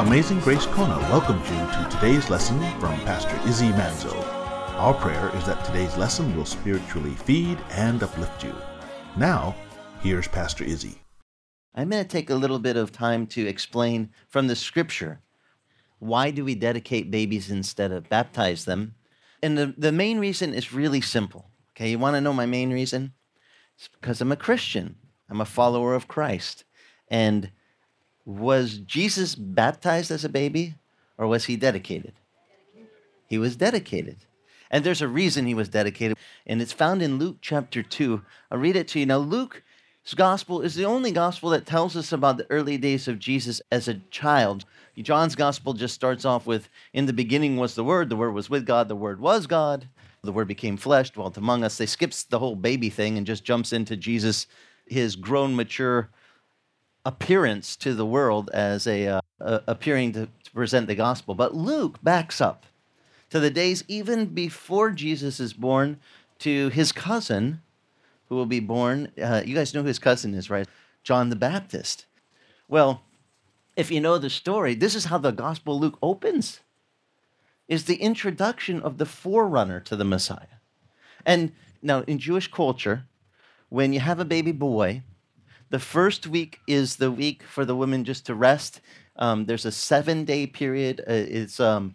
Amazing Grace Kona welcomes you to today's lesson from Pastor Izzy Manzo. Our prayer is that today's lesson will spiritually feed and uplift you. Now, here's Pastor Izzy. I'm going to take a little bit of time to explain from the scripture why do we dedicate babies instead of baptize them? And the, the main reason is really simple. Okay, you want to know my main reason? It's because I'm a Christian, I'm a follower of Christ. And was Jesus baptized as a baby or was he dedicated? He was dedicated. And there's a reason he was dedicated, and it's found in Luke chapter 2. I'll read it to you. Now, Luke's gospel is the only gospel that tells us about the early days of Jesus as a child. John's gospel just starts off with In the beginning was the Word, the Word was with God, the Word was God, the Word became flesh, dwelt among us. They skips the whole baby thing and just jumps into Jesus, his grown, mature appearance to the world as a uh, uh, appearing to, to present the gospel. But Luke backs up to the days even before Jesus is born to his cousin, who will be born. Uh, you guys know who his cousin is, right? John the Baptist. Well, if you know the story, this is how the Gospel Luke opens. Is the introduction of the forerunner to the Messiah. And now in Jewish culture, when you have a baby boy, the first week is the week for the women just to rest. Um, there's a seven day period. Uh, it's um,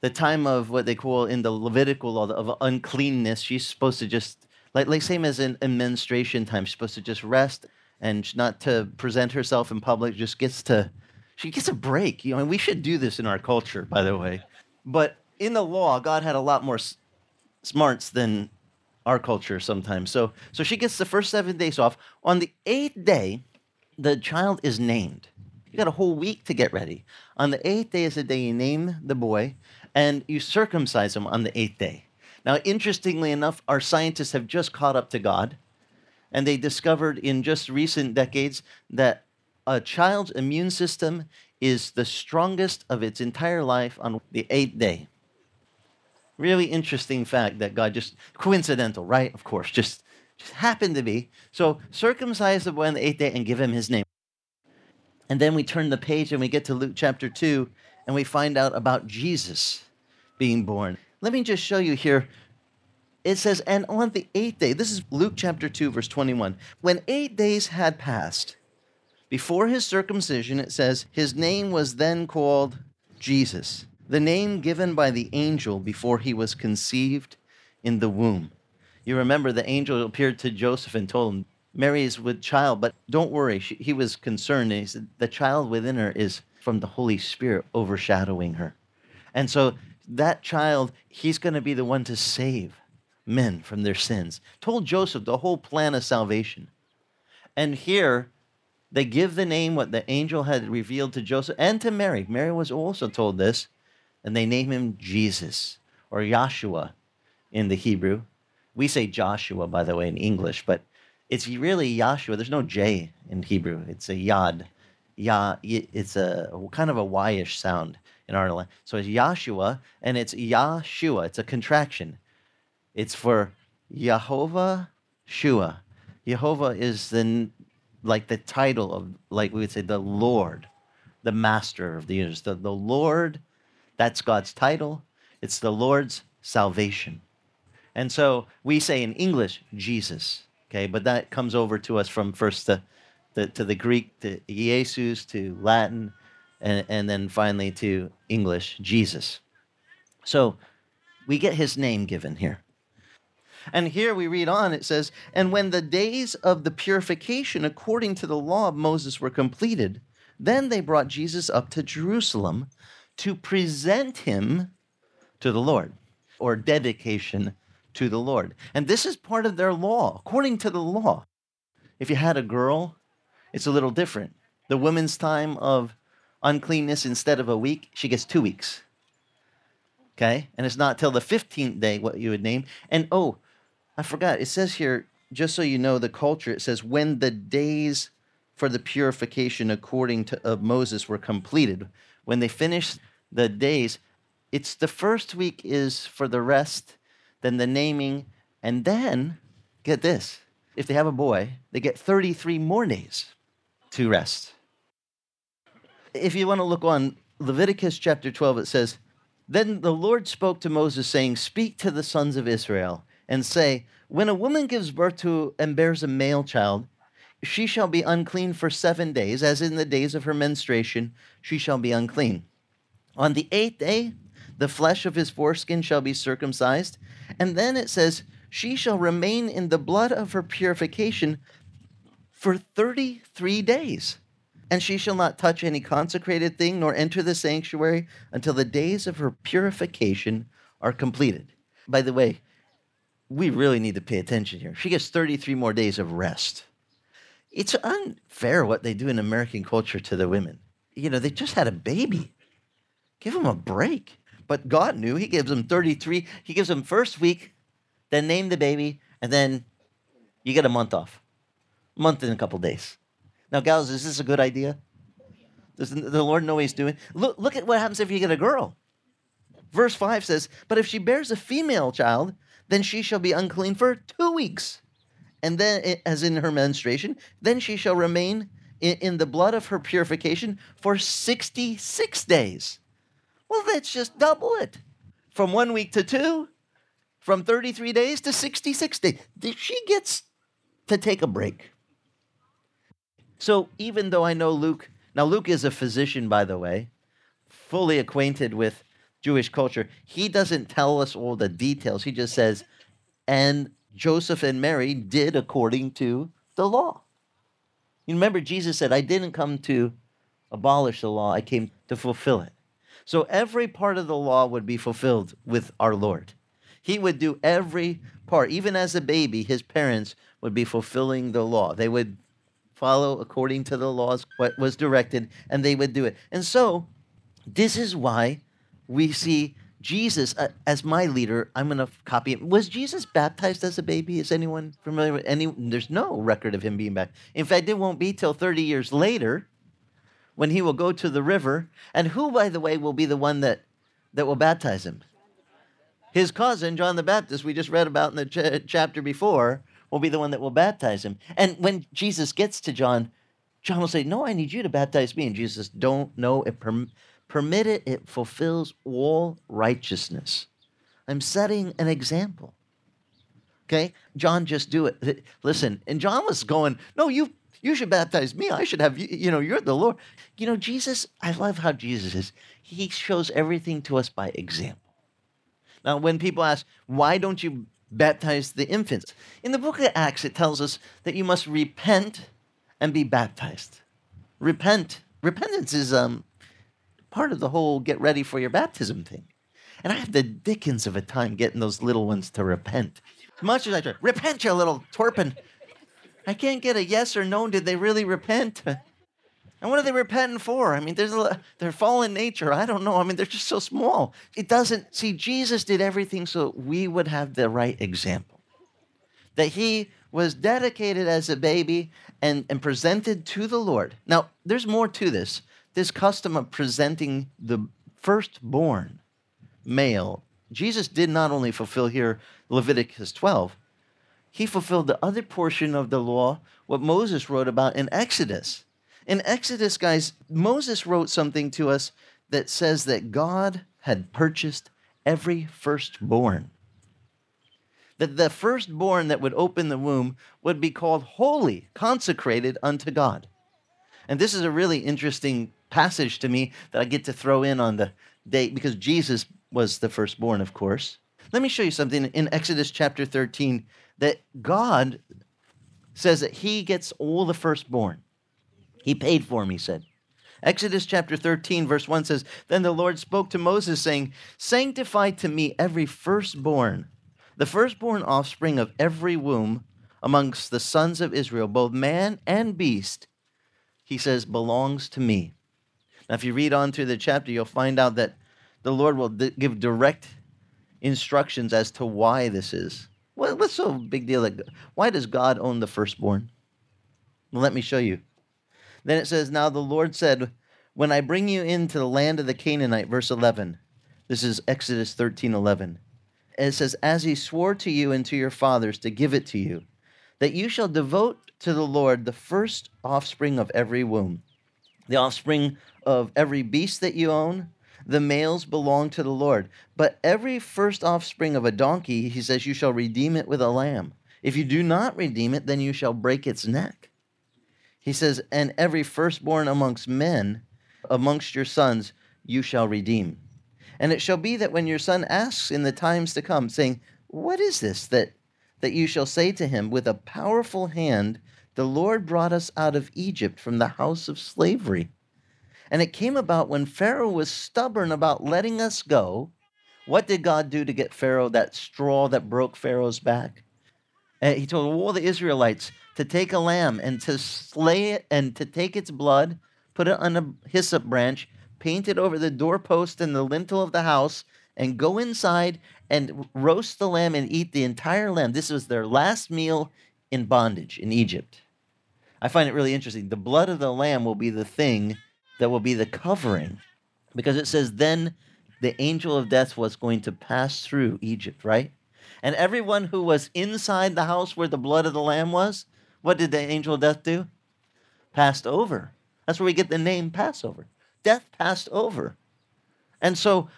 the time of what they call in the Levitical law of uncleanness. She's supposed to just, like, like same as in, in menstruation time, she's supposed to just rest and not to present herself in public, just gets to, she gets a break. You know, and we should do this in our culture, by the way. But in the law, God had a lot more s- smarts than our culture sometimes. So, so she gets the first seven days off. On the eighth day, the child is named. You got a whole week to get ready. On the eighth day is the day you name the boy, and you circumcise him on the eighth day. Now, interestingly enough, our scientists have just caught up to God, and they discovered in just recent decades that a child's immune system is the strongest of its entire life on the eighth day. Really interesting fact that God just coincidental, right? Of course, just just happened to be. So circumcise the boy on the eighth day and give him his name. And then we turn the page and we get to Luke chapter 2 and we find out about Jesus being born. Let me just show you here. It says, and on the eighth day, this is Luke chapter 2, verse 21. When eight days had passed, before his circumcision, it says, his name was then called Jesus, the name given by the angel before he was conceived in the womb. You remember the angel appeared to Joseph and told him, Mary is with child, but don't worry. She, he was concerned. he said, The child within her is from the Holy Spirit overshadowing her. And so that child, he's going to be the one to save men from their sins. Told Joseph the whole plan of salvation. And here, they give the name what the angel had revealed to Joseph and to Mary. Mary was also told this, and they name him Jesus or Yahshua in the Hebrew. We say Joshua, by the way, in English, but it's really Yahshua. There's no J in Hebrew. It's a Yad. Ya, it's a kind of a Y-ish sound in our language. So it's Yahshua, and it's Yahshua. It's a contraction. It's for Yehovah Shua. Jehovah is the like the title of like we would say the Lord, the Master of the universe. The, the Lord, that's God's title. It's the Lord's salvation. And so we say in English Jesus, okay, but that comes over to us from first the, the to the Greek to Jesus to Latin, and, and then finally to English Jesus. So we get his name given here. And here we read on, it says, And when the days of the purification according to the law of Moses were completed, then they brought Jesus up to Jerusalem to present him to the Lord, or dedication to the Lord. And this is part of their law, according to the law. If you had a girl, it's a little different. The woman's time of uncleanness, instead of a week, she gets two weeks. Okay? And it's not till the 15th day what you would name. And oh, I forgot. It says here, just so you know the culture, it says, when the days for the purification according to of Moses were completed. When they finished the days, it's the first week is for the rest, then the naming, and then get this. If they have a boy, they get 33 more days to rest. If you want to look on Leviticus chapter 12, it says, Then the Lord spoke to Moses, saying, Speak to the sons of Israel, and say, When a woman gives birth to and bears a male child, she shall be unclean for seven days, as in the days of her menstruation, she shall be unclean. On the eighth day, the flesh of his foreskin shall be circumcised. And then it says, She shall remain in the blood of her purification for 33 days. And she shall not touch any consecrated thing, nor enter the sanctuary until the days of her purification are completed. By the way, we really need to pay attention here. She gets 33 more days of rest. It's unfair what they do in American culture to the women. You know, they just had a baby. Give them a break. But God knew. He gives them 33. He gives them first week, then name the baby, and then you get a month off. Month in a couple days. Now, gals, is this a good idea? Does the Lord know what he's doing? Look, look at what happens if you get a girl. Verse 5 says, But if she bears a female child, then she shall be unclean for two weeks. And then, eh, as in her menstruation, then she shall remain in, in the blood of her purification for 66 days. Well, let's just double it from one week to two, from 33 days to 66 days. She gets to take a break. So even though I know Luke, now Luke is a physician, by the way, fully acquainted with Jewish culture, he doesn't tell us all the details. He just says, and Joseph and Mary did according to the law. You remember, Jesus said, I didn't come to abolish the law, I came to fulfill it. So every part of the law would be fulfilled with our Lord. He would do every part. Even as a baby, his parents would be fulfilling the law. They would follow according to the laws what was directed, and they would do it. And so, this is why we see Jesus uh, as my leader. I'm going to copy him. Was Jesus baptized as a baby? Is anyone familiar with any? There's no record of him being baptized. In fact, it won't be till 30 years later when he will go to the river. And who, by the way, will be the one that, that will baptize him? His cousin, John the Baptist, we just read about in the ch- chapter before, will be the one that will baptize him. And when Jesus gets to John, John will say, No, I need you to baptize me. And Jesus, don't know it. Perm- permit it. It fulfills all righteousness. I'm setting an example. Okay? John, just do it. Listen, and John was going, No, you you should baptize me. I should have you, you know, you're the Lord. You know, Jesus, I love how Jesus is. He shows everything to us by example. Now, when people ask, why don't you baptize the infants. In the book of Acts, it tells us that you must repent and be baptized. Repent. Repentance is um, part of the whole get ready for your baptism thing. And I have the dickens of a time getting those little ones to repent. As much as I try, repent, you little twerpin. I can't get a yes or no. Did they really repent? And what are they repenting for? I mean, there's a, their fallen nature. I don't know. I mean, they're just so small. It doesn't, see, Jesus did everything so we would have the right example. That he was dedicated as a baby and, and presented to the Lord. Now, there's more to this. This custom of presenting the firstborn male, Jesus did not only fulfill here Leviticus 12, he fulfilled the other portion of the law, what Moses wrote about in Exodus in Exodus, guys, Moses wrote something to us that says that God had purchased every firstborn. That the firstborn that would open the womb would be called holy, consecrated unto God. And this is a really interesting passage to me that I get to throw in on the date because Jesus was the firstborn, of course. Let me show you something in Exodus chapter 13 that God says that he gets all the firstborn. He paid for him, he said. Exodus chapter 13, verse 1 says, Then the Lord spoke to Moses, saying, Sanctify to me every firstborn, the firstborn offspring of every womb amongst the sons of Israel, both man and beast, he says, belongs to me. Now, if you read on through the chapter, you'll find out that the Lord will give direct instructions as to why this is. What's so big deal? That, why does God own the firstborn? Well, let me show you. Then it says, Now the Lord said, When I bring you into the land of the Canaanite, verse 11. This is Exodus 13 11. It says, As he swore to you and to your fathers to give it to you, that you shall devote to the Lord the first offspring of every womb, The offspring of every beast that you own, the males belong to the Lord. But every first offspring of a donkey, he says, you shall redeem it with a lamb. If you do not redeem it, then you shall break its neck. He says, and every firstborn amongst men, amongst your sons, you shall redeem. And it shall be that when your son asks in the times to come, saying, What is this that, that you shall say to him, With a powerful hand the Lord brought us out of Egypt from the house of slavery. And it came about when Pharaoh was stubborn about letting us go. What did God do to get Pharaoh that straw that broke Pharaoh's back? And he told all the Israelites to take a lamb and to slay it and to take its blood, put it on a hyssop branch, paint it over the doorpost and the lintel of the house, and go inside and roast the lamb and eat the entire lamb. This was their last meal in bondage in Egypt. I find it really interesting. The blood of the lamb will be the thing that will be the covering. Because it says, then the angel of death was going to pass through Egypt, right? And everyone who was inside the house where the blood of the lamb was, what did the angel of death do? Passed over. That's where we get the name Passover. Death passed over. And so,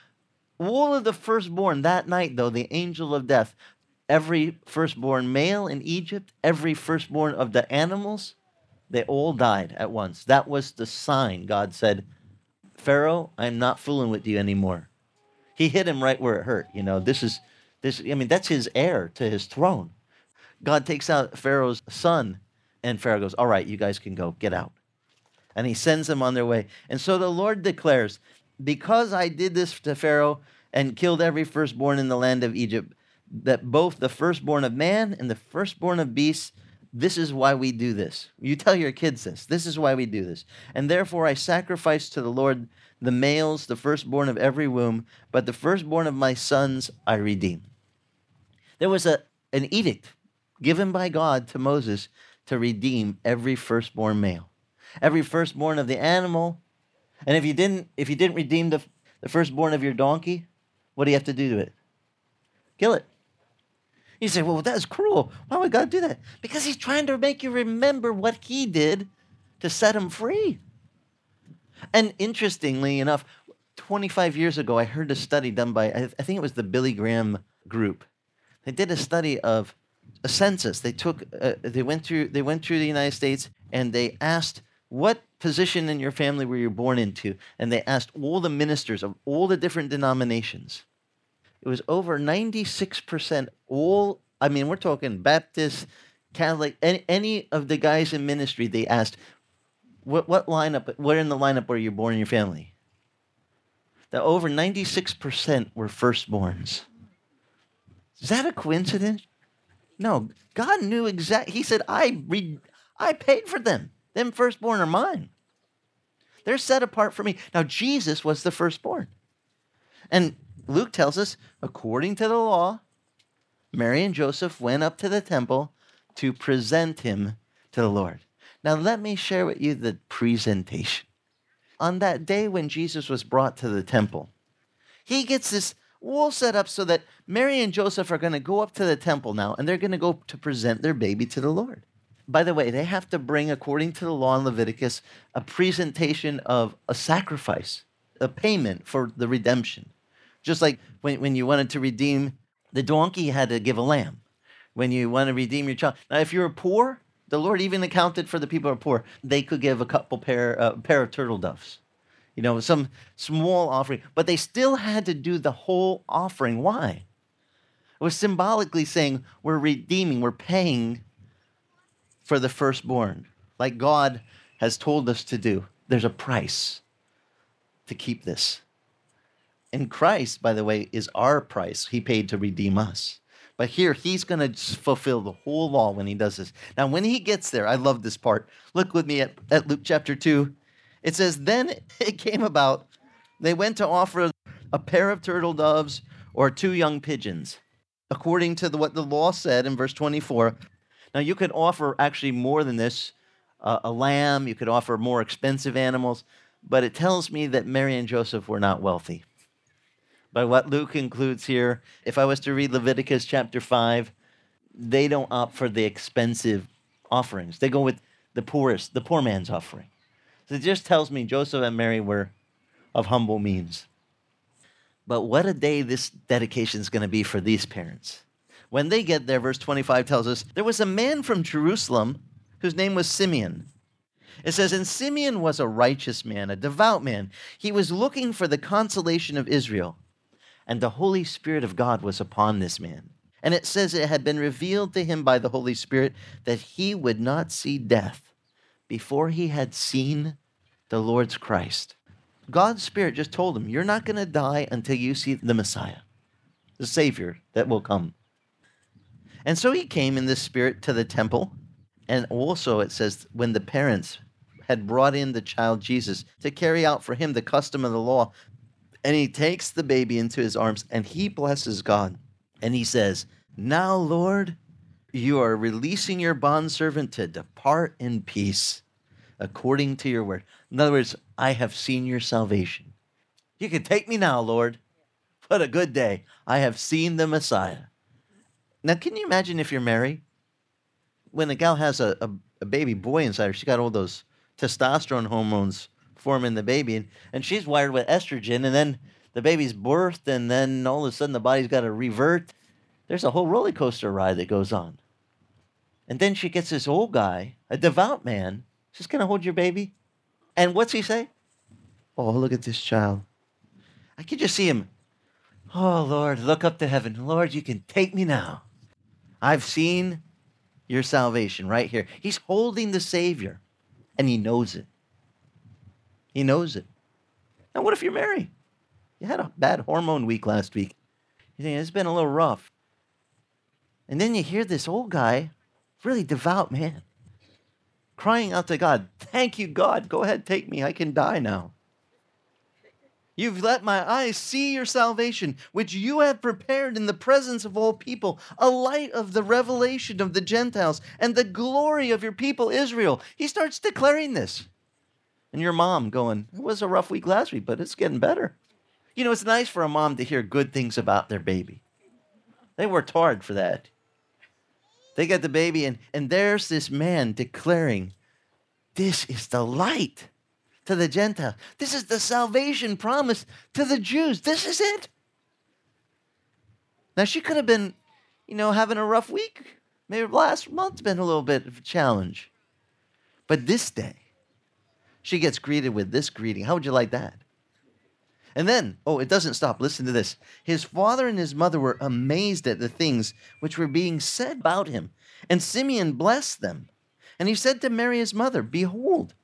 all of the firstborn that night, though, the angel of death, every firstborn male in Egypt, every firstborn of the animals, they all died at once. That was the sign. God said, Pharaoh, I'm not fooling with you anymore. He hit him right where it hurt. You know, this is this I mean, that's his heir to his throne. God takes out Pharaoh's son, and Pharaoh goes, All right, you guys can go, get out. And he sends them on their way. And so the Lord declares, Because I did this to Pharaoh and killed every firstborn in the land of Egypt, that both the firstborn of man and the firstborn of beasts this is why we do this. You tell your kids this. This is why we do this. And therefore I sacrifice to the Lord the males, the firstborn of every womb, but the firstborn of my sons I redeem. There was a, an edict given by God to Moses to redeem every firstborn male, every firstborn of the animal. And if you didn't, if you didn't redeem the, the firstborn of your donkey, what do you have to do to it? Kill it. You say, well, that's cruel. Why would God do that? Because he's trying to make you remember what he did to set him free. And interestingly enough, 25 years ago, I heard a study done by, I think it was the Billy Graham group. They did a study of a census. They took, uh, they went through, they went through the United States and they asked, what position in your family were you born into? And they asked all the ministers of all the different denominations it was over 96% all, I mean, we're talking Baptist, Catholic, any, any of the guys in ministry, they asked, what, what lineup, where in the lineup were you born in your family? That over 96% were firstborns. Is that a coincidence? No, God knew exactly. He said, I, re- I paid for them. Them firstborn are mine. They're set apart for me. Now, Jesus was the firstborn. And Luke tells us, according to the law, Mary and Joseph went up to the temple to present him to the Lord. Now, let me share with you the presentation. On that day when Jesus was brought to the temple, he gets this all set up so that Mary and Joseph are going to go up to the temple now and they're going to go to present their baby to the Lord. By the way, they have to bring, according to the law in Leviticus, a presentation of a sacrifice, a payment for the redemption. Just like when, when you wanted to redeem the donkey, you had to give a lamb. When you want to redeem your child. Now, if you're poor, the Lord even accounted for the people who are poor. They could give a couple pair, uh, pair of turtle doves, you know, some small offering, but they still had to do the whole offering. Why? It was symbolically saying we're redeeming, we're paying for the firstborn, like God has told us to do. There's a price to keep this. And Christ, by the way, is our price. He paid to redeem us. But here, he's going to fulfill the whole law when he does this. Now, when he gets there, I love this part. Look with me at, at Luke chapter 2. It says, Then it came about, they went to offer a pair of turtle doves or two young pigeons, according to the, what the law said in verse 24. Now, you could offer actually more than this uh, a lamb, you could offer more expensive animals, but it tells me that Mary and Joseph were not wealthy by what Luke includes here. If I was to read Leviticus chapter 5, they don't opt for the expensive offerings. They go with the poorest, the poor man's offering. So it just tells me Joseph and Mary were of humble means. But what a day this dedication is going to be for these parents. When they get there, verse 25 tells us there was a man from Jerusalem whose name was Simeon. It says, And Simeon was a righteous man, a devout man. He was looking for the consolation of Israel, and the Holy Spirit of God was upon this man. And it says it had been revealed to him by the Holy Spirit that he would not see death before he had seen the Lord's Christ. God's Spirit just told him, You're not going to die until you see the Messiah, the Savior that will come. And so he came in this spirit to the temple. And also, it says, when the parents had brought in the child Jesus to carry out for him the custom of the law, and he takes the baby into his arms and he blesses God. And he says, Now, Lord, you are releasing your bondservant to depart in peace according to your word. In other words, I have seen your salvation. You can take me now, Lord. What a good day. I have seen the Messiah. Now, can you imagine if you're married? When a gal has a, a, a baby boy inside her, she got all those testosterone hormones forming the baby, and, and she's wired with estrogen, and then the baby's birthed, and then all of a sudden the body's got to revert. There's a whole roller coaster ride that goes on. And then she gets this old guy, a devout man, just gonna hold your baby. And what's he say? Oh, look at this child. I can just see him. Oh, Lord, look up to heaven. Lord, you can take me now. I've seen your salvation right here. He's holding the Savior, and he knows it. He knows it. Now, what if you're married? You had a bad hormone week last week. You think it's been a little rough. And then you hear this old guy, really devout man, crying out to God, Thank you, God. Go ahead, take me. I can die now. You've let my eyes see your salvation, which you have prepared in the presence of all people, a light of the revelation of the Gentiles and the glory of your people Israel. He starts declaring this. And your mom going, It was a rough week last week, but it's getting better. You know, it's nice for a mom to hear good things about their baby. They worked hard for that. They got the baby, and, and there's this man declaring, This is the light to the Gentiles. This is the salvation promised to the Jews. This is it. Now, she could have been, you know, having a rough week. Maybe last month's been a little bit of a challenge. But this day, she gets greeted with this greeting. How would you like that? And then, oh, it doesn't stop. Listen to this. His father and his mother were amazed at the things which were being said about him. And Simeon blessed them. And he said to Mary, his mother, Behold,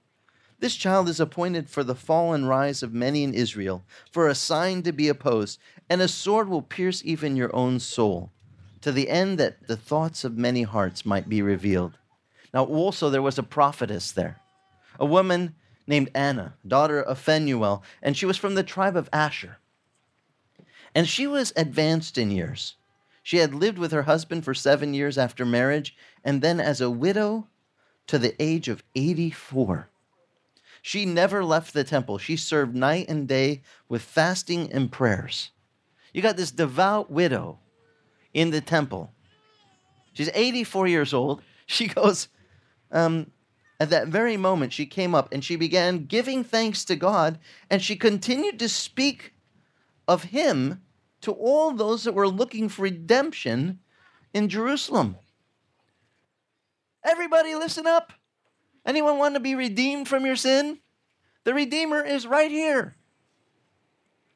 this child is appointed for the fall and rise of many in Israel, for a sign to be opposed, and a sword will pierce even your own soul, to the end that the thoughts of many hearts might be revealed. Now, also, there was a prophetess there, a woman named Anna, daughter of Phanuel, and she was from the tribe of Asher. And she was advanced in years. She had lived with her husband for seven years after marriage, and then as a widow to the age of 84. She never left the temple. She served night and day with fasting and prayers. You got this devout widow in the temple. She's 84 years old. She goes, um, at that very moment, she came up and she began giving thanks to God, and she continued to speak of Him to all those that were looking for redemption in Jerusalem. Everybody, listen up. Anyone want to be redeemed from your sin? The Redeemer is right here.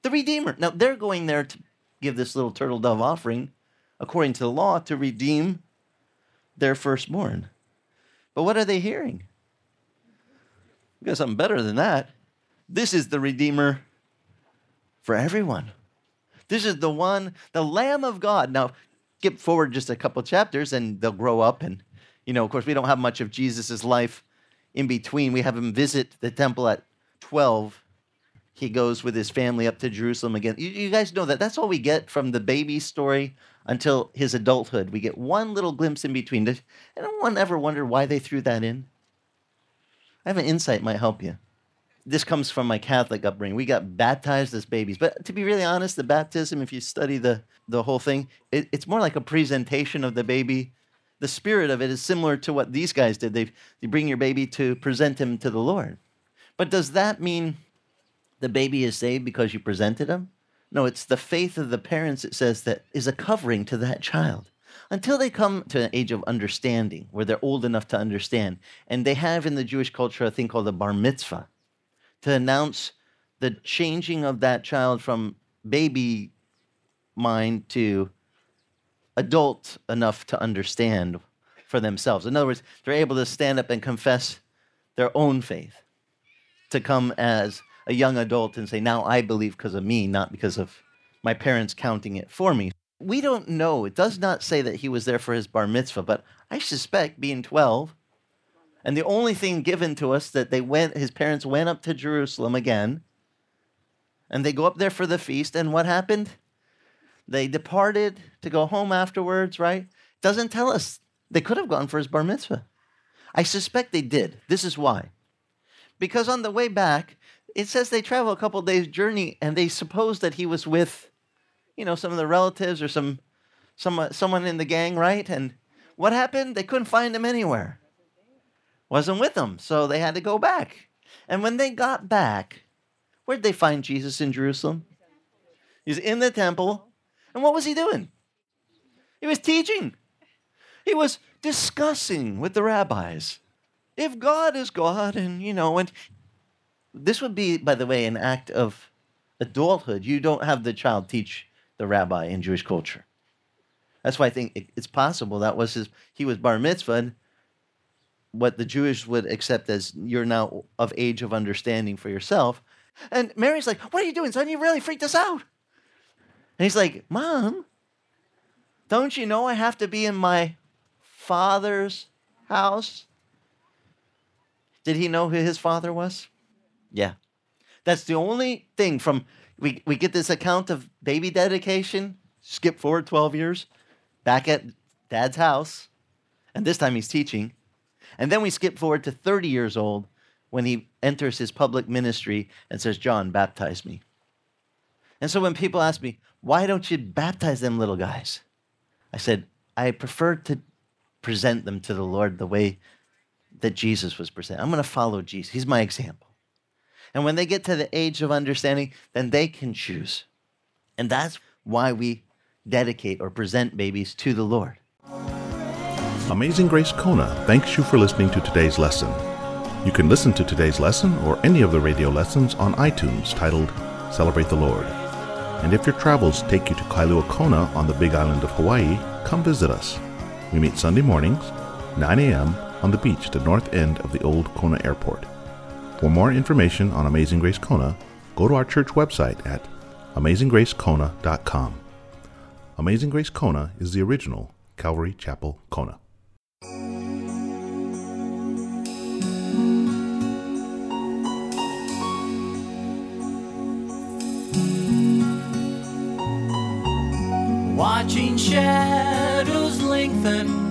The Redeemer. Now, they're going there to give this little turtle dove offering, according to the law, to redeem their firstborn. But what are they hearing? We got something better than that. This is the Redeemer for everyone. This is the one, the Lamb of God. Now, skip forward just a couple chapters and they'll grow up. And, you know, of course, we don't have much of Jesus' life in between. We have him visit the temple at 12. He goes with his family up to Jerusalem again. You, you guys know that. That's all we get from the baby story until his adulthood. We get one little glimpse in between. Does anyone ever wonder why they threw that in? I have an insight might help you. This comes from my Catholic upbringing. We got baptized as babies, but to be really honest, the baptism, if you study the the whole thing, it, it's more like a presentation of the baby. The spirit of it is similar to what these guys did. They they bring your baby to present him to the Lord. But does that mean the baby is saved because you presented him? No, it's the faith of the parents, it says, that is a covering to that child until they come to an age of understanding, where they're old enough to understand. And they have in the Jewish culture a thing called a bar mitzvah to announce the changing of that child from baby mind to adult enough to understand for themselves. In other words, they're able to stand up and confess their own faith, to come as a young adult and say, Now I believe because of me, not because of my parents counting it for me. We don't know. It does not say that he was there for his bar mitzvah, but I suspect being 12, and the only thing given to us that they went, his parents went up to Jerusalem again, and they go up there for the feast, and what happened? They departed to go home afterwards, right? Doesn't tell us. They could have gone for his bar mitzvah. I suspect they did. This is why. Because on the way back, it says they travel a couple days' journey and they suppose that he was with, you know, some of the relatives or some, some uh, someone in the gang, right? And what happened? They couldn't find him anywhere. Wasn't with them, so they had to go back. And when they got back, where'd they find Jesus in Jerusalem? He's in the temple and what was he doing? He was teaching. He was discussing with the rabbis. If God is God, and you know, and this would be, by the way, an act of adulthood. You don't have the child teach the rabbi in Jewish culture. That's why I think it's possible that was his. He was bar mitzvah. What the Jewish would accept as you're now of age of understanding for yourself. And Mary's like, "What are you doing, son? You really freaked us out." And he's like, Mom, don't you know I have to be in my father's house? Did he know who his father was? Yeah. That's the only thing from we, we get this account of baby dedication, skip forward 12 years, back at dad's house, and this time he's teaching. And then we skip forward to 30 years old when he enters his public ministry and says, John, baptize me. And so when people ask me, why don't you baptize them little guys? I said, I prefer to present them to the Lord the way that Jesus was presented. I'm going to follow Jesus. He's my example. And when they get to the age of understanding, then they can choose. And that's why we dedicate or present babies to the Lord. Amazing Grace Kona thanks you for listening to today's lesson. You can listen to today's lesson or any of the radio lessons on iTunes titled Celebrate the Lord. And if your travels take you to Kailua Kona on the big island of Hawaii, come visit us. We meet Sunday mornings, 9 a.m., on the beach at the north end of the old Kona Airport. For more information on Amazing Grace Kona, go to our church website at amazinggracekona.com. Amazing Grace Kona is the original Calvary Chapel Kona. watching shadows lengthen.